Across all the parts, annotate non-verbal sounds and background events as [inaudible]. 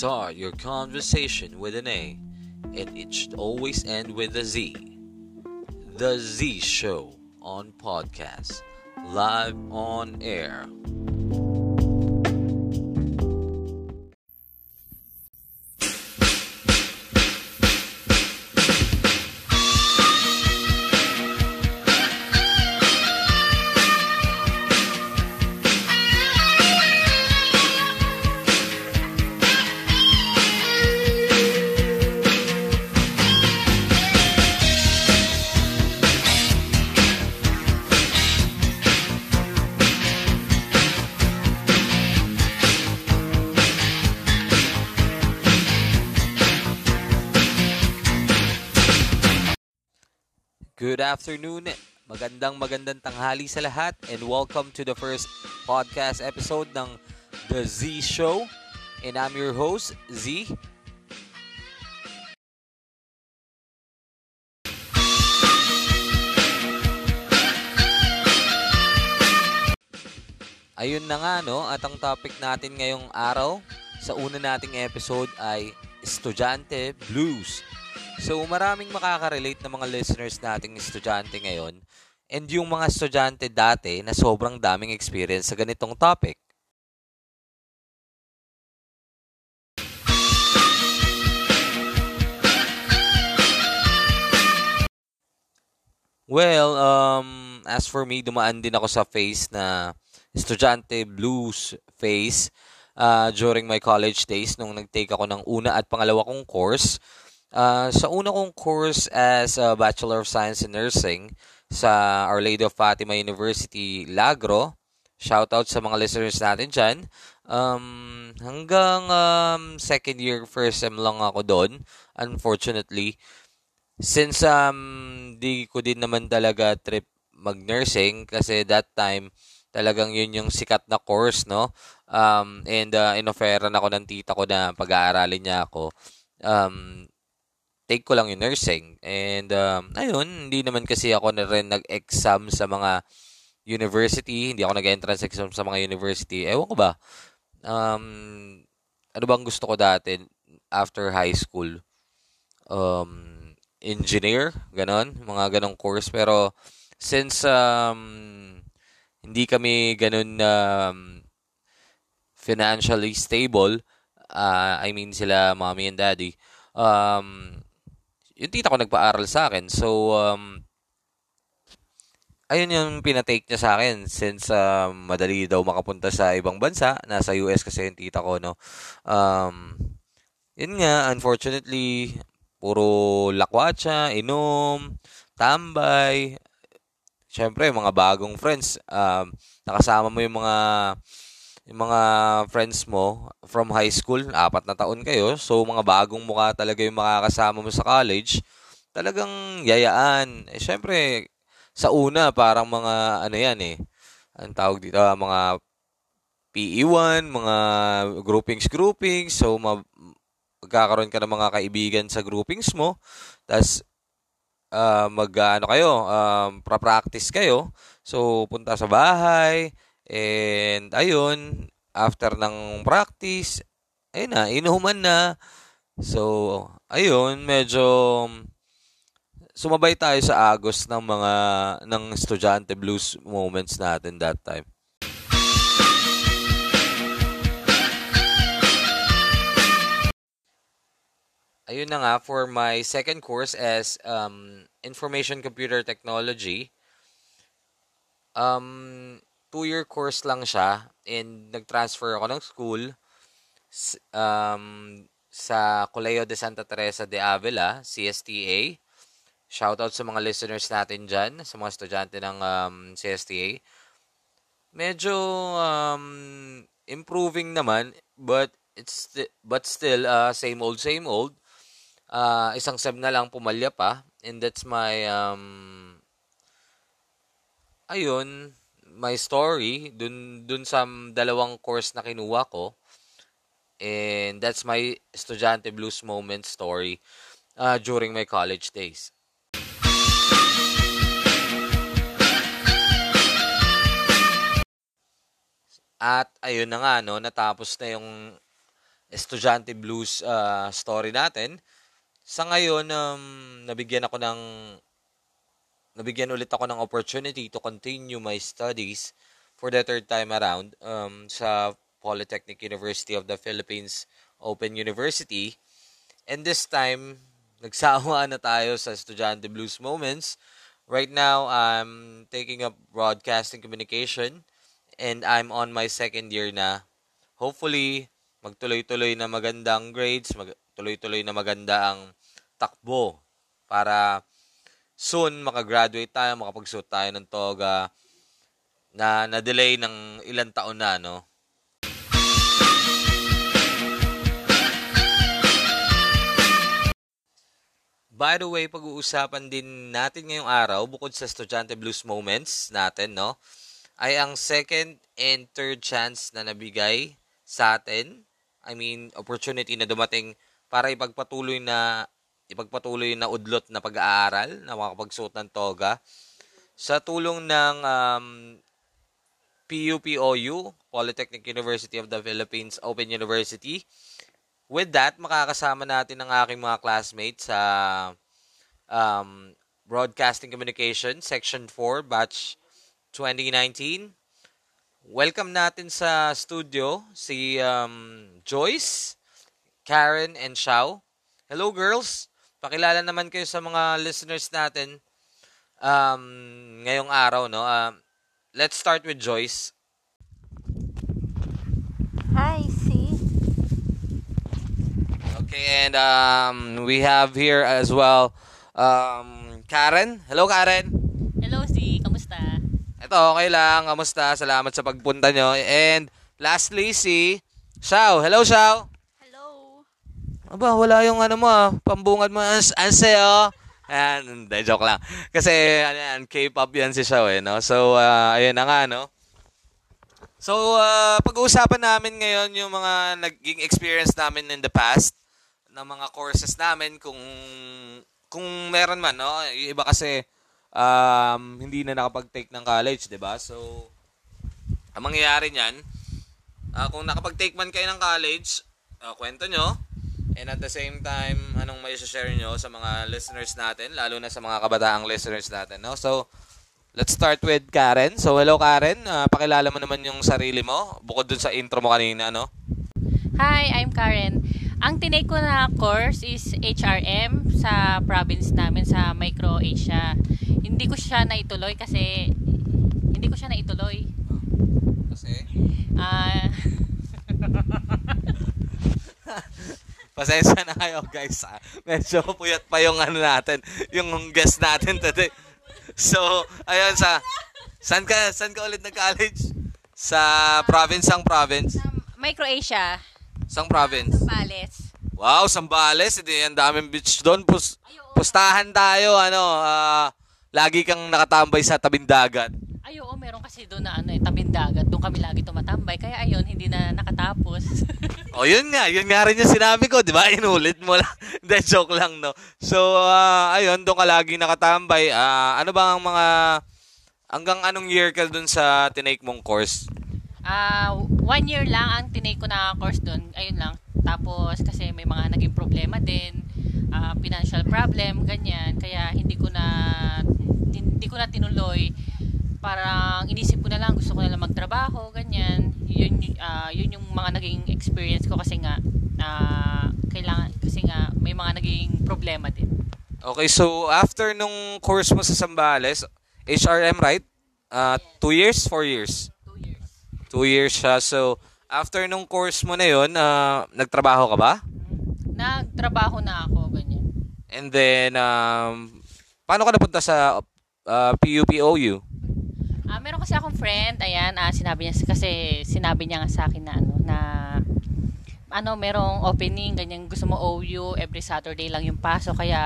Start your conversation with an A, and it should always end with a Z. The Z Show on podcast, live on air. Afternoon. Magandang magandang tanghali sa lahat and welcome to the first podcast episode ng The Z Show. And I'm your host, Z. Ayun na nga no, at ang topic natin ngayong araw sa una nating episode ay Estudyante Blues. So maraming makaka-relate na mga listeners nating estudyante ngayon and yung mga estudyante dati na sobrang daming experience sa ganitong topic. Well, um, as for me, dumaan din ako sa phase na estudyante blues phase uh, during my college days nung nag-take ako ng una at pangalawa kong course. Uh, sa una kong course as a Bachelor of Science in Nursing sa Our Lady of Fatima University, Lagro, shoutout sa mga listeners natin dyan. Um, hanggang um, second year, first sem lang ako doon, unfortunately. Since um, di ko din naman talaga trip mag-nursing kasi that time, talagang yun yung sikat na course, no? Um, and uh, inoferan ako ng tita ko na pag-aaralin niya ako. Um, take ko lang yung nursing. And um, ayun, hindi naman kasi ako na rin nag-exam sa mga university. Hindi ako nag-entrance exam sa mga university. Ewan ko ba? Um, ano bang gusto ko dati after high school? Um, engineer, ganon. Mga ganong course. Pero since um, hindi kami ganon um, financially stable, uh, I mean sila mommy and daddy, um, yung tita ko nagpa-aral sa akin. So, um, ayun yung pinatake niya sa akin since um, madali daw makapunta sa ibang bansa. Nasa US kasi yung tita ko, no. Um, yun nga, unfortunately, puro lakwatsa, inom, tambay. Siyempre, mga bagong friends. Um, nakasama mo yung mga yung mga friends mo from high school, apat na taon kayo, so mga bagong mukha talaga yung makakasama mo sa college, talagang yayaan. Eh, syempre, sa una, parang mga, ano yan eh, ang tawag dito, uh, mga PE1, mga groupings-groupings, so ma- magkakaroon ka ng mga kaibigan sa groupings mo, tapos uh, mag, ano kayo, um, pra-practice kayo, so punta sa bahay, And ayun, after ng practice, ayun na, inuman na. So, ayun, medyo sumabay tayo sa agos ng mga ng estudyante blues moments natin that time. Ayun na nga, for my second course as um, Information Computer Technology, um, two-year course lang siya and nag-transfer ako ng school um, sa Colegio de Santa Teresa de Avila, CSTA. Shoutout sa mga listeners natin dyan, sa mga estudyante ng um, CSTA. Medyo um, improving naman, but it's but still uh, same old, same old. Uh, isang sem na lang pumalya pa, and that's my um, ayun, my story dun dun sa dalawang course na kinuha ko. And that's my estudyante blues moment story uh, during my college days. At ayun na nga no, natapos na yung estudyante blues uh, story natin. Sa ngayon, um, nabigyan ako ng nabigyan ulit ako ng opportunity to continue my studies for the third time around um, sa Polytechnic University of the Philippines Open University. And this time, [laughs] nagsawa na tayo sa Estudyante Blues Moments. Right now, I'm taking up broadcasting communication and I'm on my second year na. Hopefully, magtuloy-tuloy na magandang grades, magtuloy-tuloy na maganda ang takbo para soon makagraduate tayo, makapagsuot tayo ng toga na na-delay ng ilang taon na, no? By the way, pag-uusapan din natin ngayong araw, bukod sa Estudyante Blues Moments natin, no? Ay ang second and third chance na nabigay sa atin I mean, opportunity na dumating para ipagpatuloy na ipagpatuloy na udlot na pag-aaral na makapagsuot ng toga sa tulong ng um, PUPOU, Polytechnic University of the Philippines Open University. With that, makakasama natin ang aking mga classmates sa um, Broadcasting Communication, Section 4, Batch 2019. Welcome natin sa studio si um, Joyce, Karen, and Shao. Hello girls! Pakilala naman kayo sa mga listeners natin um, ngayong araw. No? Um, let's start with Joyce. Hi, C. Okay, and um, we have here as well um, Karen. Hello, Karen. Hello, Z. Kamusta? Ito, okay lang. Kamusta? Salamat sa pagpunta nyo. And lastly, si Xiao. Hello, Xiao. Aba, wala yung ano mo, ah, pambungad mo. Ans anseo. Ayan, hindi, joke lang. Kasi, ano yan, K-pop yan si Xiao eh, no? So, uh, ayun na nga, no? So, uh, pag-uusapan namin ngayon yung mga naging experience namin in the past ng mga courses namin kung kung meron man, no? Iba kasi um, hindi na nakapag-take ng college, 'di ba? So ang mangyayari niyan, uh, kung nakapag-take man kayo ng college, uh, kwento nyo. And at the same time, anong may share nyo sa mga listeners natin, lalo na sa mga kabataang listeners natin. No? So, let's start with Karen. So, hello Karen. Uh, pakilala mo naman yung sarili mo, bukod dun sa intro mo kanina, no? Hi, I'm Karen. Ang tinake ko na course is HRM sa province namin sa Micro Asia. Hindi ko siya naituloy kasi hindi ko siya naituloy. Kasi? Ah... [laughs] Pasensya na kayo guys. Ah. Medyo puyat pa yung ano natin, yung guest natin today. So, ayun sa San ka, san ka ulit nag-college? Sa province ang province? Micro Asia. Sang province? Sambales. Wow, Sambales. Hindi, ang daming beach doon. Pus, pustahan tayo. Ano, uh, lagi kang nakatambay sa tabing dagat. Ay, oo, meron kasi doon na ano, eh, tabing dagat. Doon kami lagi tumatambay. Kaya ayun, hindi na nakatapos. [laughs] o, oh, yun nga. Yun nga rin yung sinabi ko, di ba? [laughs] Inulit mo lang. [laughs] Hindi, joke lang, no? So, uh, ayun, doon ka lagi nakatambay. Uh, ano ba ang mga... Hanggang anong year ka doon sa tinake mong course? Uh, one year lang ang tinake ko na course doon. Ayun lang. Tapos kasi may mga naging problema din, uh, financial problem, ganyan. Kaya hindi ko na hindi ko na tinuloy. Parang inisip ko na lang, gusto ko na lang magtrabaho, ganyan. Yun uh, yun yung mga naging experience ko kasi nga uh, kailangan kasi nga may mga naging problema din. Okay, so after nung course mo sa Sambales, HRM, right? Uh, two years, four years? Two years siya. So, after nung course mo na yun, uh, nagtrabaho ka ba? Nagtrabaho na ako, ganyan. And then, um, paano ka napunta sa uh, PUPOU? Uh, meron kasi akong friend, ayan, uh, sinabi niya kasi sinabi niya nga sa akin na ano na ano, merong opening, ganyan gusto mo OU, every Saturday lang yung paso kaya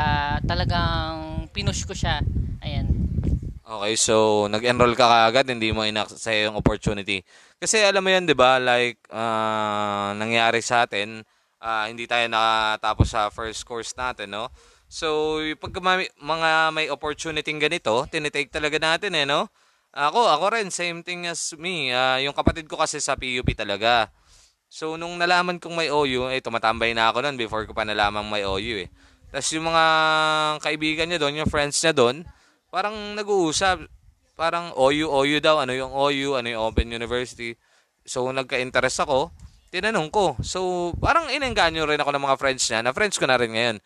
talagang pinush ko siya. Ayan. Okay, so nag-enroll ka kaagad, hindi mo inaksaya yung opportunity. Kasi alam mo yan, di ba, like, uh, nangyari sa atin, uh, hindi tayo nakatapos sa first course natin, no? So, pag mga may opportunity ganito, tinitake talaga natin, eh, no? Ako, ako rin, same thing as me. Uh, yung kapatid ko kasi sa PUP talaga. So, nung nalaman kong may OU, eh, tumatambay na ako nun before ko pa nalaman may OU eh. Tapos yung mga kaibigan niya doon, yung friends niya doon, parang nag-uusap. Parang OU, OU daw. Ano yung OU, ano yung Open University. So, nagka-interest ako. Tinanong ko. So, parang inengganyo rin ako ng mga friends niya. Na friends ko na rin ngayon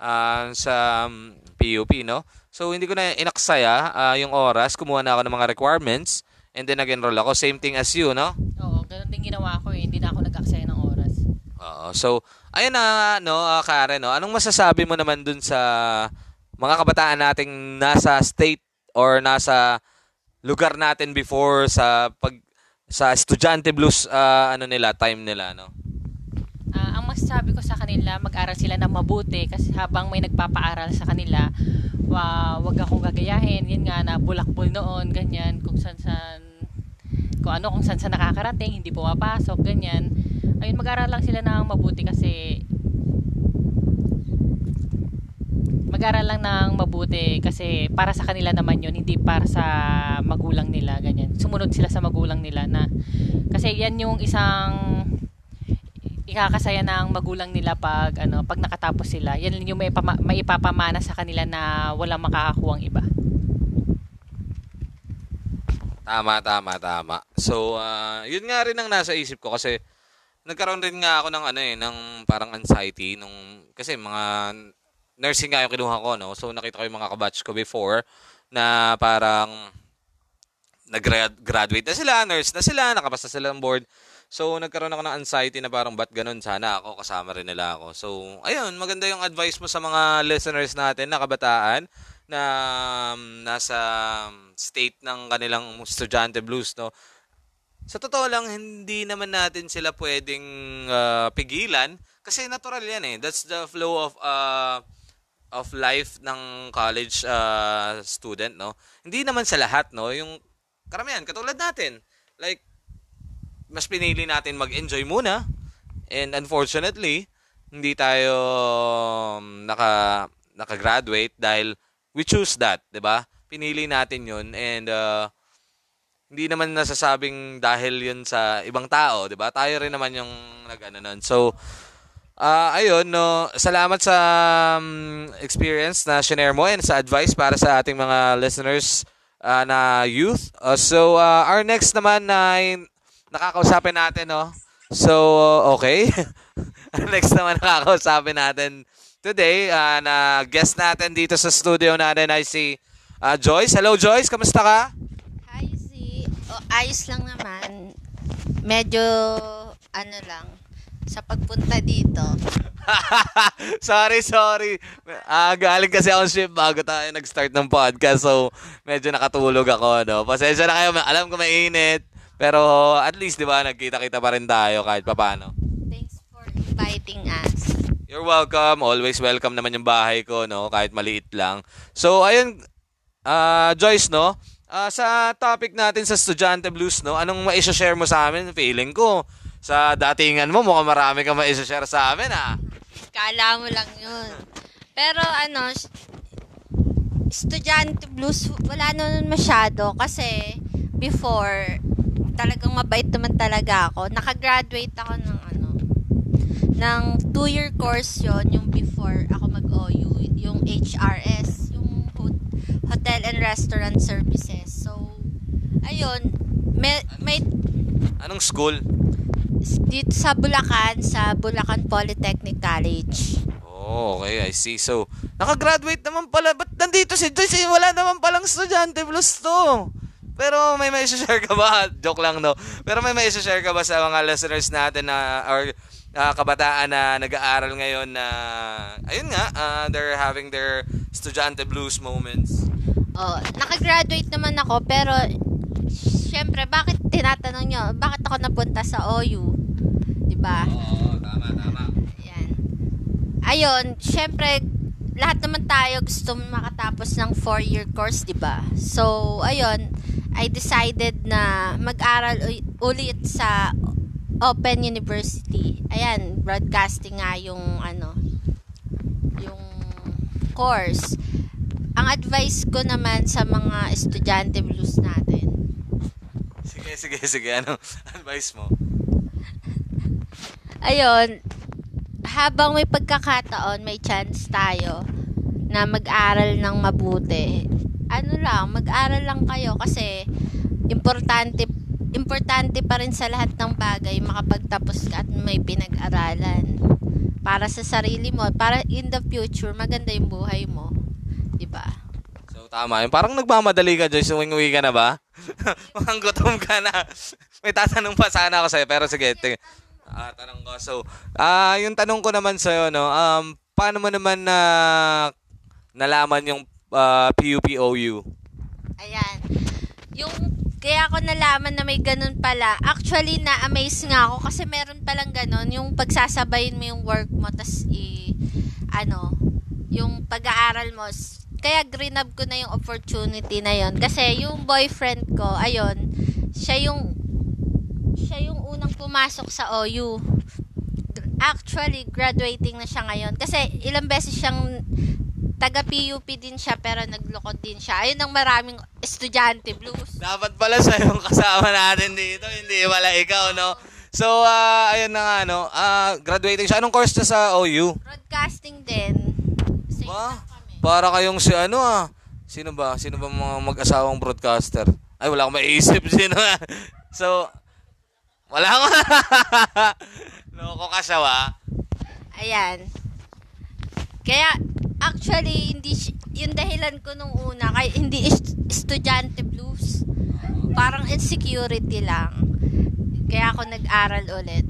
uh, sa um, PUP, no? So, hindi ko na inaksaya uh, yung oras. Kumuha na ako ng mga requirements. And then, nag-enroll ako. Same thing as you, no? Oo, ganun din ginawa ko eh. Hindi na ako nag-aksaya ng oras. Oo. So, ayun na, no, uh, Karen, no? Anong masasabi mo naman dun sa mga kabataan nating nasa state or nasa lugar natin before sa pag sa estudyante blues uh, ano nila time nila no masasabi ko sa kanila mag-aral sila ng mabuti kasi habang may nagpapaaral sa kanila wa, wag akong gagayahin yun nga na bulakbol noon ganyan kung saan saan kung ano kung saan saan nakakarating hindi pumapasok ganyan ayun mag-aral lang sila ng mabuti kasi mag-aral lang ng mabuti kasi para sa kanila naman yun, hindi para sa magulang nila, ganyan. Sumunod sila sa magulang nila na kasi yan yung isang ikakasaya ng magulang nila pag ano pag nakatapos sila yan yung may, pama, may ipapamana sa kanila na walang makakakuwang iba tama tama tama so uh, yun nga rin ang nasa isip ko kasi nagkaroon rin nga ako ng ano eh ng parang anxiety nung kasi mga nursing nga yung kinuha ko, no? So, nakita ko yung mga kabatch ko before na parang nag-graduate na sila, nurse na sila, nakapasa sila ng board. So, nagkaroon ako ng anxiety na parang ba't ganun? Sana ako, kasama rin nila ako. So, ayun, maganda yung advice mo sa mga listeners natin na kabataan na um, nasa state ng kanilang estudyante blues, no? Sa totoo lang, hindi naman natin sila pwedeng uh, pigilan kasi natural yan eh. That's the flow of uh, of life ng college uh, student, no? Hindi naman sa lahat, no? Yung karamihan, katulad natin. Like, mas pinili natin mag-enjoy muna. And unfortunately, hindi tayo um, naka naka-graduate dahil we choose that, 'di ba? Pinili natin 'yun and uh, hindi naman nasasabing dahil 'yun sa ibang tao, 'di ba? Tayo rin naman yung nag-ano nun. So, Uh, ayun, no, salamat sa um, experience na share mo and sa advice para sa ating mga listeners uh, na youth. Uh, so, uh, our next naman na nakakausapin natin, no? So, okay. [laughs] next naman nakakausapin natin today uh, na guest natin dito sa studio natin ay si uh, Joyce. Hello, Joyce. Kamusta ka? Hi, si. Oh, ayos lang naman. Medyo, ano lang, sa pagpunta dito. [laughs] sorry, sorry. Uh, galing kasi ako shift bago tayo nag-start ng podcast. So, medyo nakatulog ako. No? Pasensya na kayo. Alam ko mainit. Pero at least, di ba, nagkita-kita pa rin tayo kahit papano. Thanks for inviting us. You're welcome. Always welcome naman yung bahay ko, no? Kahit maliit lang. So, ayun, uh, Joyce, no? Uh, sa topic natin sa Estudyante Blues, no? Anong ma-share mo sa amin? Feeling ko, sa datingan mo, mukhang marami kang ma-share sa amin, ha? Kala mo lang yun. Pero ano, estudyante blues, wala naman masyado kasi before, talagang mabait naman talaga ako. Nakagraduate ako ng ano, ng two-year course yon yung before ako mag-OU, yung HRS, yung Hotel and Restaurant Services. So, ayun, may, may Anong school? dito sa Bulacan, sa Bulacan Polytechnic College. Oh, okay, I see. So, nakagraduate naman pala. Ba't nandito si Joyce? Wala naman palang estudyante plus to. Pero may may share ka ba? [laughs] Joke lang no. Pero may may share ka ba sa mga listeners natin na or uh, kabataan na nag-aaral ngayon na ayun nga, uh, they're having their estudyante blues moments. Oh, nakagraduate naman ako pero syempre, bakit tinatanong nyo, bakit ako napunta sa OU? Di ba? Oo, tama, tama. Yan. Ayun, syempre, lahat naman tayo gusto makatapos ng 4-year course, di ba? So, ayun, I decided na mag-aral ulit sa Open University. Ayan, broadcasting nga yung ano, yung course. Ang advice ko naman sa mga estudyante blues natin, Sige, sige, sige. Anong [laughs] advice mo? ayun, habang may pagkakataon, may chance tayo na mag-aral ng mabuti. Ano lang, mag-aral lang kayo kasi importante importante pa rin sa lahat ng bagay makapagtapos ka at may pinag-aralan para sa sarili mo, para in the future maganda yung buhay mo. 'Di ba? So, tama yun. Parang nagmamadali ka, Joyce. Uwing-uwi ka na ba? [laughs] Mukhang gutom ka na. May tatanong pa sana ako sa'yo. Pero sige, ting- ah, tanong ko. So, ah, yung tanong ko naman sa'yo, no, um, paano mo naman na nalaman yung ah, PUPOU? Ayan. Yung kaya ako nalaman na may ganun pala. Actually, na-amaze nga ako kasi meron palang ganun. Yung pagsasabayin mo yung work mo, tas i, ano, yung pag-aaral mo. Kaya greenab ko na yung opportunity na yon Kasi yung boyfriend ko, ayun, siya yung, siya yung unang pumasok sa OU. Actually, graduating na siya ngayon. Kasi ilang beses siyang taga PUP din siya pero naglukod din siya. Ayun ang maraming estudyante blues. Dapat pala sa yung kasama natin dito, hindi wala ikaw, no? So, ah, ayun na nga, no? Ah, graduating siya. Anong course na sa OU? Broadcasting din. Same Ba? kami. Para kayong si ano ah. Sino ba? Sino ba mga mag-asawang broadcaster? Ay, wala akong maiisip. [laughs] Sino nga? So, wala akong... [laughs] Loko ka siya? Ayan. Kaya, actually, hindi yung dahilan ko nung una, kay hindi est- estudyante blues. Parang insecurity lang. Kaya ako nag-aral ulit.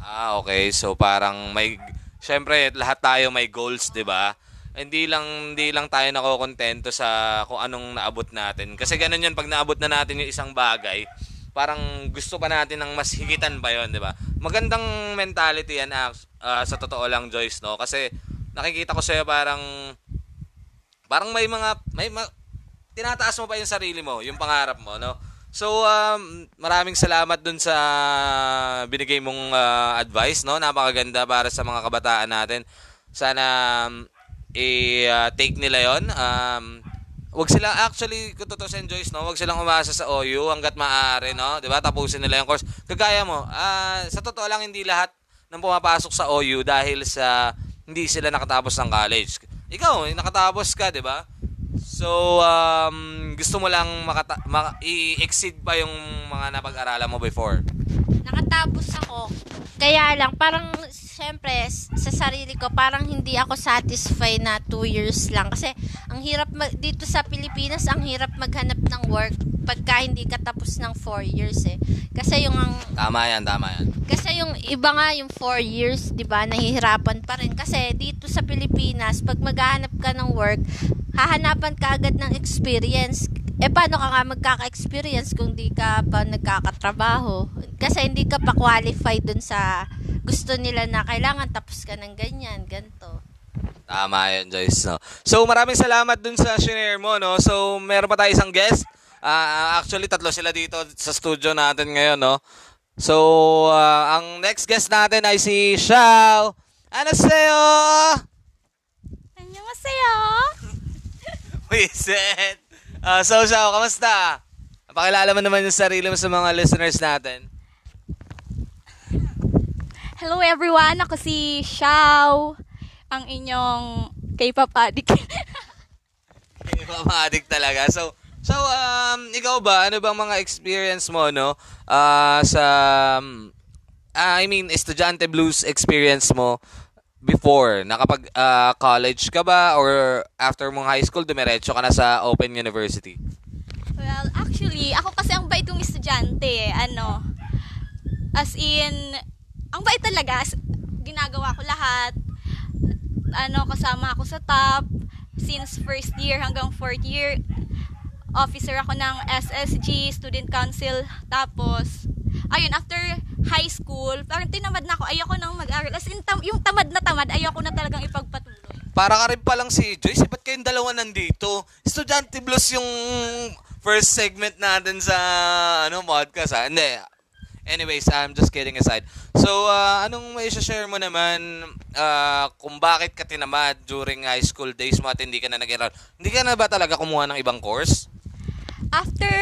Ah, okay. So, parang may... Siyempre, lahat tayo may goals, di ba? Hindi lang hindi lang tayo nakokontento sa kung anong naabot natin. Kasi ganun yan, pag naabot na natin yung isang bagay, parang gusto pa natin ng mas higitan pa yon di ba? Magandang mentality yan ah, sa totoo lang, Joyce, no? Kasi nakikita ko sa'yo parang parang may mga may ma- tinataas mo pa yung sarili mo, yung pangarap mo, no? So, um, maraming salamat dun sa binigay mong ah, advice, no? Napakaganda para sa mga kabataan natin. Sana um, i-take nila yon. Um, wag sila, actually, kung totoo sa Joyce, no? Wag silang umasa sa OU hanggat maaari, no? 'Di ba Tapusin nila yung course. Kagaya mo, ah, sa totoo lang, hindi lahat ng pumapasok sa OU dahil sa hindi sila nakatapos ng college. Ikaw, nakatapos ka, 'di ba? So, um, gusto mo lang makata- maka- i-exceed pa yung mga napag-aralan mo before. Nakatapos ako. Kaya lang, parang, syempre, sa sarili ko, parang hindi ako satisfied na two years lang. Kasi, ang hirap, mag- dito sa Pilipinas, ang hirap maghanap ng work pagka hindi ka tapos ng four years eh. Kasi yung, ang, Tama yan, tama yan. kasi yung iba nga yung four years, di ba, nahihirapan pa rin. Kasi dito sa Pilipinas, pag maghahanap ka ng work, hahanapan ka agad ng experience. Eh, paano ka nga magkaka-experience kung di ka pa nagkakatrabaho? Kasi hindi ka pa qualified dun sa gusto nila na kailangan tapos ka ng ganyan, ganto. Tama yun, Joyce. No? So, maraming salamat dun sa shinare mo. No? So, meron pa tayo isang guest. Uh, actually, tatlo sila dito sa studio natin ngayon. No? So, uh, ang next guest natin ay si Shao. Anaseo! Annyeonghaseyo! [laughs] Wisit! uh, so, Shao, kamusta? Pakilala mo naman yung sarili mo sa mga listeners natin. Hello everyone, ako si Xiao, ang inyong K-pop addict. [laughs] Pa ma-addict talaga. So, so um, ikaw ba, ano bang mga experience mo, no? Ah, sa, um, ah, I mean, estudyante blues experience mo before? Nakapag ah, college ka ba? Or after mong high school, dumiretso ka na sa Open University? well, actually, ako kasi ang bait kong estudyante, eh. ano, as in, ang bait talaga, ginagawa ko lahat, ano, kasama ako sa top, since first year hanggang fourth year, officer ako ng SSG, Student Council, tapos, ayun, after high school, parang tinamad na ako, ayoko nang mag-aral. As in, tam- yung tamad na tamad, ayoko na talagang ipagpatuloy. Para ka rin palang si Joyce, eh, ba't kayong dalawa nandito? Estudyante blues yung first segment natin sa ano podcast ha? Hindi. Anyways, I'm just kidding aside. So, ah, anong may share mo naman ah, kung bakit ka tinamad during high school days mo at hindi ka na nag-aral? Hindi ka na ba talaga kumuha ng ibang course? after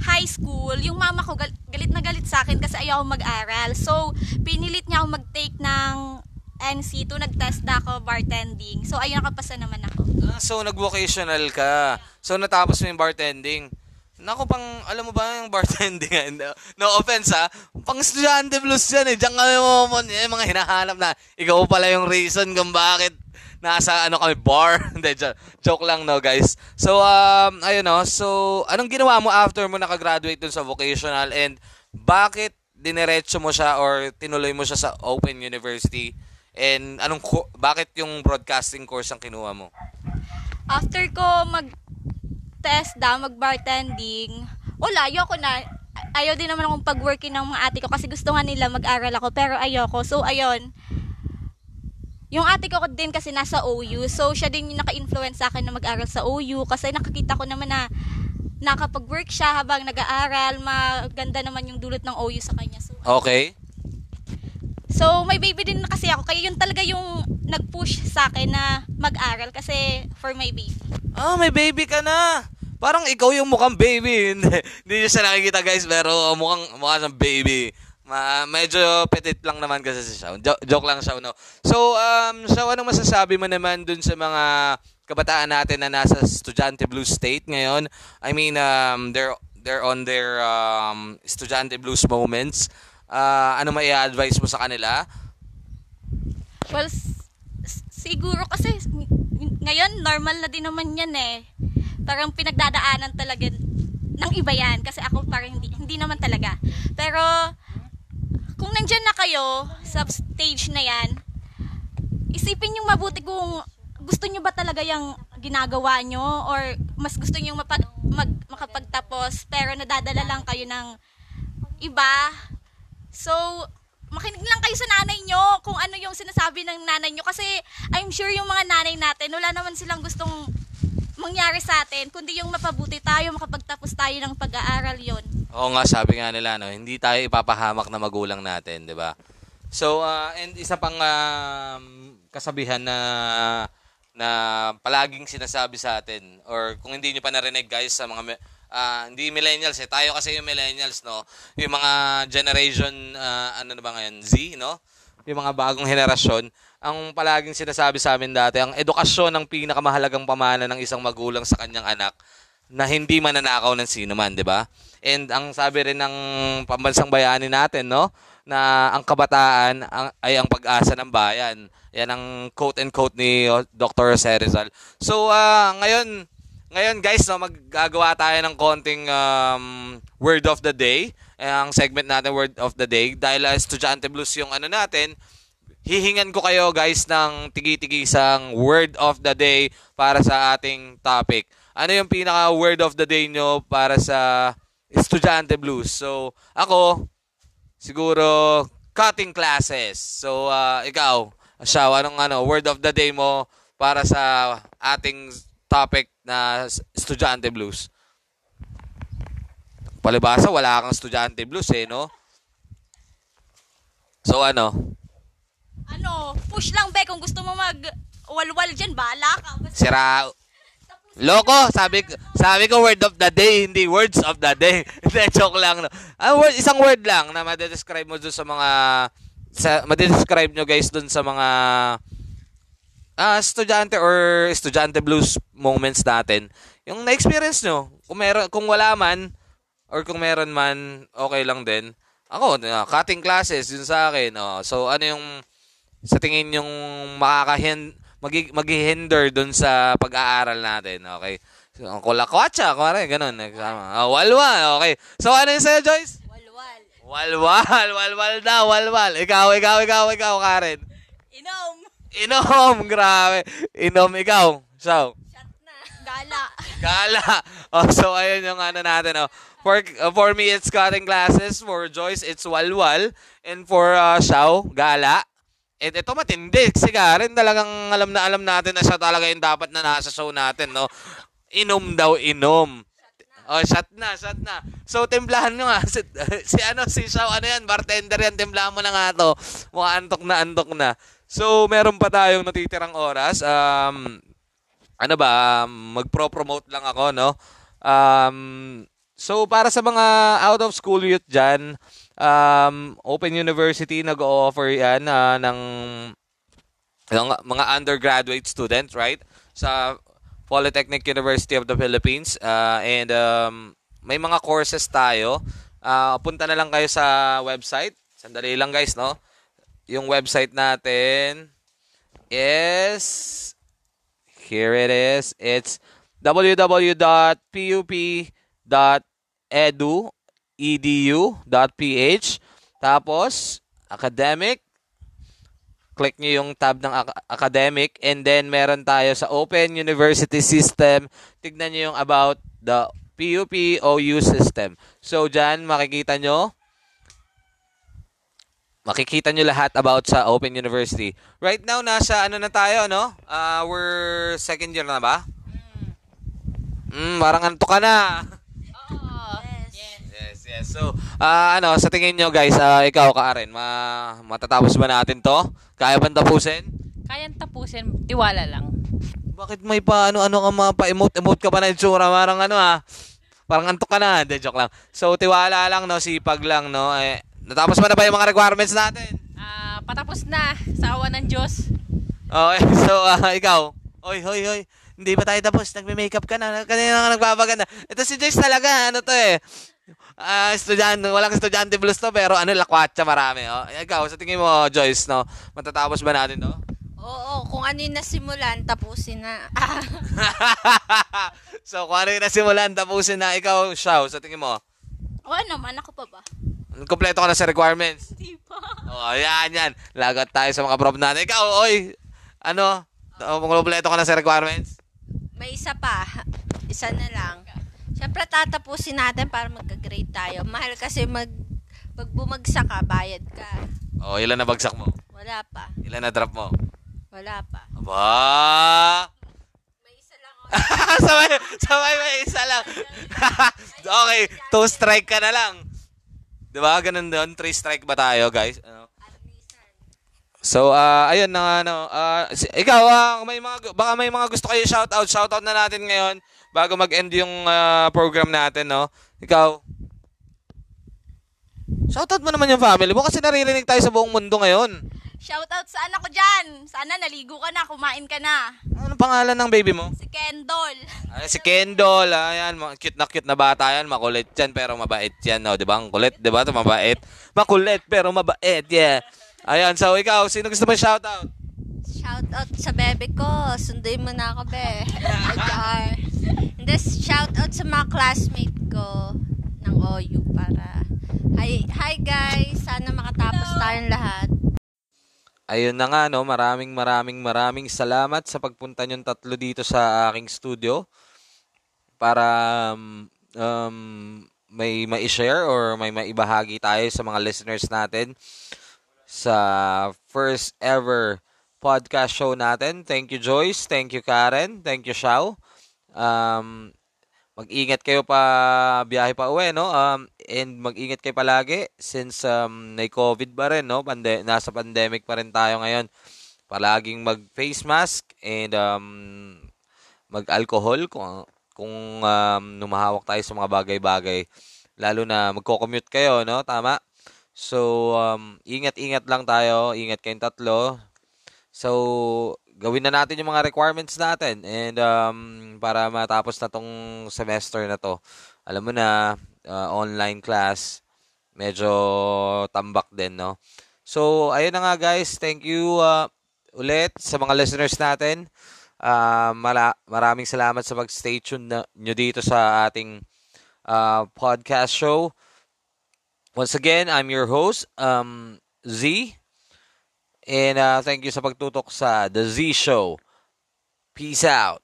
high school, yung mama ko gal- galit na galit sa akin kasi ayaw mag-aral. So, pinilit niya ako mag-take ng NC2, nag-test na ako bartending. So, ayun, nakapasa naman ako. Ah, so, nag-vocational ka. So, natapos mo yung bartending. Naku, pang, alam mo ba yung bartending? no, no offense ha. Pang estudyante blues yan eh. Diyan kami mo, mo eh, mga hinahanap na ikaw pala yung reason kung bakit nasa ano kami bar. [laughs] Hindi, jo- joke lang no guys. So, um, ayun no. So, anong ginawa mo after mo nakagraduate dun sa vocational and bakit dinerecho mo siya or tinuloy mo siya sa Open University? And anong bakit yung broadcasting course ang kinuha mo? After ko mag-test da, mag-bartending, wala, ayoko na. Ayaw din naman akong pag-working ng mga ate ko kasi gusto nga nila mag-aral ako pero ayoko. So, ayun. Yung ate ko din kasi nasa OU. So, siya din yung naka-influence sa akin na mag-aral sa OU kasi nakakita ko naman na nakapag-work siya habang nag-aaral. Maganda naman yung dulot ng OU sa kanya. So, Okay. So, may baby din kasi ako. Kaya yun talaga yung nag-push sa akin na mag-aral kasi for my baby. Ah, may baby ka na. Parang ikaw yung mukhang baby. [laughs] Hindi, hindi siya nakikita guys, pero mukhang, mukha siyang baby. Ma, medyo petit lang naman kasi si Shaw. Jo- joke lang Shaw, no? So, um, Shaw, anong masasabi mo naman dun sa mga kabataan natin na nasa Estudyante Blues State ngayon? I mean, um, they're, they're on their um, Estudyante Blues moments. Ah, ano mai advise mo sa kanila? Well, s- siguro kasi ngayon normal na din naman yan eh. Parang pinagdadaanan talaga ng iba yan kasi ako parang hindi, hindi naman talaga. Pero kung nandyan na kayo sa stage na yan, isipin yung mabuti kung gusto nyo ba talaga yung ginagawa nyo or mas gusto nyo mapag, mag, makapagtapos pero nadadala lang kayo ng iba. So, makinig lang kayo sa nanay nyo kung ano yung sinasabi ng nanay nyo kasi I'm sure yung mga nanay natin wala naman silang gustong mangyari sa atin kundi yung mapabuti tayo makapagtapos tayo ng pag-aaral yon Oo nga, sabi nga nila, no, hindi tayo ipapahamak na magulang natin, di ba? So, ah, and isa pang um, kasabihan na na palaging sinasabi sa atin or kung hindi niyo pa narinig guys sa mga ah, hindi millennials eh tayo kasi yung millennials no yung mga generation ah, ano na ba ngayon Z no yung mga bagong henerasyon ang palaging sinasabi sa amin dati ang edukasyon ang pinakamahalagang pamana ng isang magulang sa kanyang anak na hindi mananakaw ng sino man, di ba? And ang sabi rin ng pambansang bayani natin, no? Na ang kabataan ay ang pag-asa ng bayan. Yan ang quote and quote ni Dr. Jose Rizal. So, ah, ngayon, ngayon guys, no, maggagawa tayo ng konting um, word of the day. Eh, ang segment natin, word of the day. Dahil uh, estudyante blues yung ano natin, hihingan ko kayo guys ng tigi-tigisang word of the day para sa ating topic. Ano yung pinaka word of the day nyo para sa estudyante blues? So, ako, siguro, cutting classes. So, uh, ikaw, Shaw, anong ano, word of the day mo para sa ating topic na estudyante blues? Palibasa, wala kang estudyante blues eh, no? So, ano? ano push lang be kung gusto mo mag walwal dyan bahala ka Basta- Sira. Loko, sabi ko, sabi ko word of the day, hindi words of the day. [laughs] Hindi, joke lang. No. Ah, word, isang word lang na madedescribe mo dun sa mga, sa, madedescribe nyo guys dun sa mga ah, estudyante or estudyante blues moments natin. Yung na-experience nyo, kung, meron, kung wala man, or kung meron man, okay lang din. Ako, uh, cutting classes, yun sa akin. Oh. So, ano yung sa tingin yung makakahin magi, maghihinder dun sa pag-aaral natin. Okay. So, kulakwatsa, kumare, ganun. Ah, walwal, okay. So, ano yung sa'yo, Joyce? walwal Walwal, [laughs] walwal daw, walwal. Ikaw, ikaw, ikaw, ikaw, Karen. inom Inom, [laughs] grabe. Inom, ikaw. So, shot na gala Gala. Oh, so ayun yung ano natin. Oh. For uh, for me it's cutting classes, for Joyce it's walwal, and for uh, Shao, gala. And ito matindi. Si Karen talagang alam na alam natin na siya talaga yung dapat na nasa show natin, no? Inom daw, inom. Oh, shot na, shot na. So, timplahan nyo nga. [laughs] Si, si ano, si Shao, ano yan, bartender yan, timplahan mo na nga to. Mukha antok na, antok na. So, meron pa tayong natitirang oras. Um, ano ba, um, magpro-promote lang ako, no? Um, So, para sa mga out-of-school youth dyan, um, Open University nag-offer yan uh, ng, ng mga undergraduate students, right? Sa Polytechnic University of the Philippines. Uh, and um, may mga courses tayo. Uh, punta na lang kayo sa website. Sandali lang guys, no? Yung website natin is here it is. It's www.pup.edu.edu.ph Tapos, academic. Click nyo yung tab ng academic and then meron tayo sa Open University System. Tignan nyo yung about the PUP OU system. So, dyan makikita nyo makikita nyo lahat about sa Open University. Right now, nasa ano na tayo, no? Uh, we're second year na ba? Mm, parang anto ka na. Oo. Yes. Yes. Yes, yes. So, uh, ano, sa tingin nyo guys, uh, ikaw, Karen, ma matatapos ba natin to? Kaya ba tapusin? Kayang tapusin, tiwala lang. Bakit may pa ano-ano ka mga pa-emote-emote ka pa na itsura? Parang ano ah. Parang antok ka na. De, joke lang. So, tiwala lang, no? Sipag lang, no? Eh, natapos mo na ba yung mga requirements natin? Ah, patapos na sa awa ng Diyos. Okay, [laughs] so, uh, ikaw. Oy, hoy, hoy. Hindi pa tayo tapos. Nagme-makeup ka na. Kanina ka nagpapaganda. Ito si Joyce talaga. Ano to eh. Ah, estudyante, walang estudyante blues to, pero ano, lakwatsa marami. Oh. Ikaw, sa tingin mo, Joyce, no? Matatapos ba natin to? Oo, kung ano yung nasimulan, tapusin na. [laughs] so, kung ano yung nasimulan, tapusin na. Ikaw, Shao, sa tingin mo? Oo naman, ako pa ba? Kompleto ka na sa requirements. Di ba? Oh, yan, yan. Lagot tayo sa mga prof natin. Ikaw, oy, ano? Oh, kompleto ka na sa requirements? May isa pa. Isa na lang. Siyempre, tatapusin natin para magka-grade tayo. Mahal kasi mag, pag bumagsak ka, bayad ka. Oh, ilan na bagsak mo? Wala pa. Ilan na drop mo? Wala pa. Aba! May isa lang [laughs] sabay, sabay may isa lang. [laughs] okay, two strike ka na lang. 'Di ba? Ganun doon, three strike ba tayo, guys? Ano? So, ah ayun na ano, si- ikaw ah, may mga baka may mga gusto kayo shout out, shout out na natin ngayon bago mag-end yung ah, program natin, no? Ikaw. Shout out mo naman yung family mo kasi naririnig tayo sa buong mundo ngayon. Shoutout sa anak ko dyan. Sana naligo ka na, kumain ka na. Ano pangalan ng baby mo? Si Kendall. Ay, si Kendall, ayan, mga cute na cute na bata yan, makulit yan, pero mabait yan, no? di ba? Ang kulit, di ba? Ito, mabait. Makulit, pero mabait, yeah. Ayan, so ikaw, sino gusto mo shoutout? Shout out sa bebe ko. Sunduin mo na ako, be. Char. Hindi, shout out sa mga classmate ko ng OU para... Hi, hi guys! Sana makatapos tayong lahat. Ayun na nga, no? Maraming maraming maraming salamat sa pagpunta niyong tatlo dito sa aking studio para um, um, may ma-share or may maibahagi tayo sa mga listeners natin sa first ever podcast show natin. Thank you, Joyce. Thank you, Karen. Thank you, Shao. Um, mag-ingat kayo pa biyahe pa uwi, no? Um, and mag-ingat kayo palagi since um, may COVID pa rin, no? Pande nasa pandemic pa rin tayo ngayon. Palaging mag-face mask and um, mag-alcohol kung, kung um, numahawak tayo sa mga bagay-bagay. Lalo na magko-commute kayo, no? Tama? So, um, ingat-ingat lang tayo. Ingat kayong tatlo. So, gawin na natin yung mga requirements natin and um, para matapos na tong semester na to. Alam mo na, uh, online class, medyo tambak din, no? So, ayun na nga guys. Thank you uh, ulit sa mga listeners natin. Uh, mala- maraming salamat sa pag-stay tuned na, nyo dito sa ating uh, podcast show. Once again, I'm your host, um, Z. And uh, thank you sa pagtutok sa The Z Show. Peace out.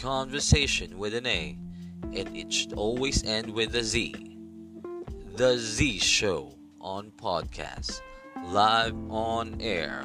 Conversation with an A, and it should always end with a Z. The Z Show on podcast, live on air.